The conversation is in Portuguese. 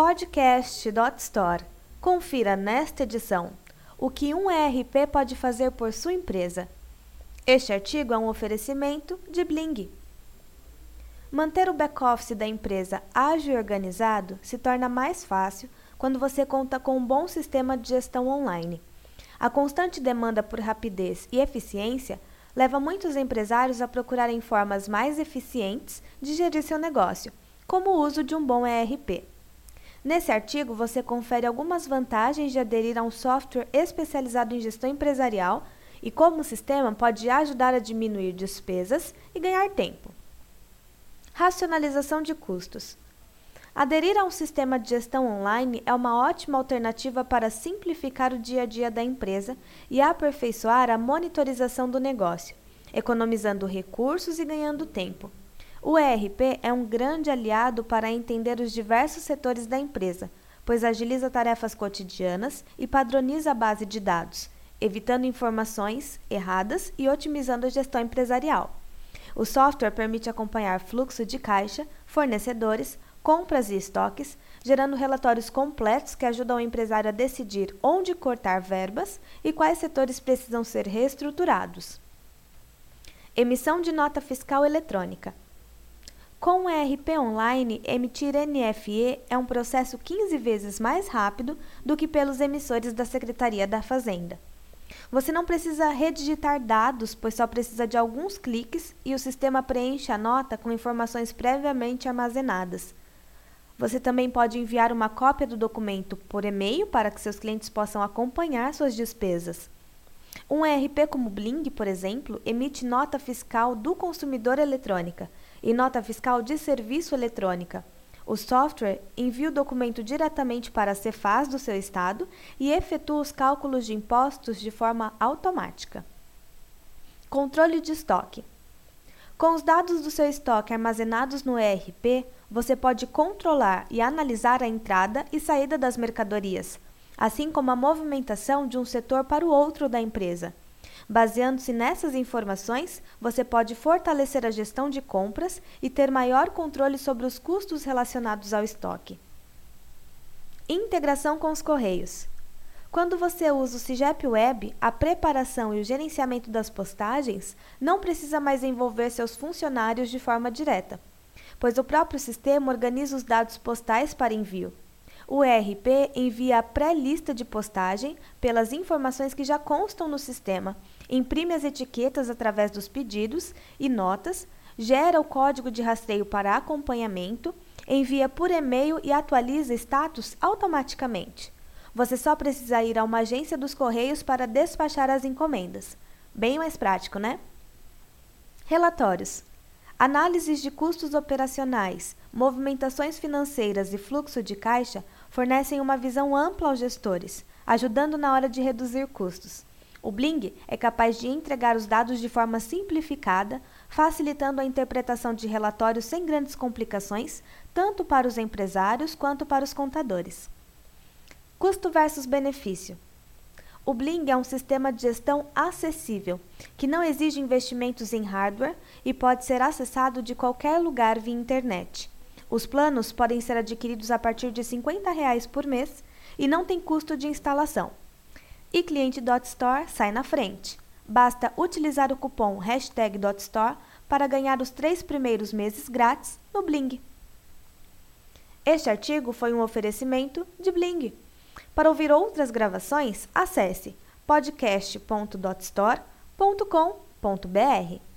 Podcast.store. Confira nesta edição o que um ERP pode fazer por sua empresa. Este artigo é um oferecimento de Bling. Manter o back-office da empresa ágil e organizado se torna mais fácil quando você conta com um bom sistema de gestão online. A constante demanda por rapidez e eficiência leva muitos empresários a procurarem formas mais eficientes de gerir seu negócio, como o uso de um bom ERP. Nesse artigo, você confere algumas vantagens de aderir a um software especializado em gestão empresarial e como o sistema pode ajudar a diminuir despesas e ganhar tempo. Racionalização de custos. Aderir a um sistema de gestão online é uma ótima alternativa para simplificar o dia a dia da empresa e aperfeiçoar a monitorização do negócio, economizando recursos e ganhando tempo. O ERP é um grande aliado para entender os diversos setores da empresa, pois agiliza tarefas cotidianas e padroniza a base de dados, evitando informações erradas e otimizando a gestão empresarial. O software permite acompanhar fluxo de caixa, fornecedores, compras e estoques, gerando relatórios completos que ajudam o empresário a decidir onde cortar verbas e quais setores precisam ser reestruturados. Emissão de nota fiscal eletrônica. Com o ERP Online, emitir NFE é um processo 15 vezes mais rápido do que pelos emissores da Secretaria da Fazenda. Você não precisa redigitar dados, pois só precisa de alguns cliques e o sistema preenche a nota com informações previamente armazenadas. Você também pode enviar uma cópia do documento por e-mail para que seus clientes possam acompanhar suas despesas. Um ERP como Bling, por exemplo, emite nota fiscal do consumidor eletrônica e nota fiscal de serviço eletrônica. O software envia o documento diretamente para a Cefaz do seu estado e efetua os cálculos de impostos de forma automática. Controle de estoque. Com os dados do seu estoque armazenados no ERP, você pode controlar e analisar a entrada e saída das mercadorias, assim como a movimentação de um setor para o outro da empresa. Baseando-se nessas informações, você pode fortalecer a gestão de compras e ter maior controle sobre os custos relacionados ao estoque. Integração com os correios. Quando você usa o CIGEP Web, a preparação e o gerenciamento das postagens não precisa mais envolver seus funcionários de forma direta, pois o próprio sistema organiza os dados postais para envio. O ERP envia a pré-lista de postagem pelas informações que já constam no sistema, imprime as etiquetas através dos pedidos e notas, gera o código de rastreio para acompanhamento, envia por e-mail e atualiza status automaticamente. Você só precisa ir a uma agência dos Correios para despachar as encomendas. Bem mais prático, né? Relatórios. Análises de custos operacionais, movimentações financeiras e fluxo de caixa fornecem uma visão ampla aos gestores, ajudando na hora de reduzir custos. O Bling é capaz de entregar os dados de forma simplificada, facilitando a interpretação de relatórios sem grandes complicações, tanto para os empresários quanto para os contadores. Custo versus benefício. O Bling é um sistema de gestão acessível, que não exige investimentos em hardware e pode ser acessado de qualquer lugar via internet. Os planos podem ser adquiridos a partir de 50 reais por mês e não tem custo de instalação. E cliente.store sai na frente. Basta utilizar o cupom hashtag.store para ganhar os três primeiros meses grátis no Bling. Este artigo foi um oferecimento de Bling. Para ouvir outras gravações, acesse podcast.dotstore.com.br.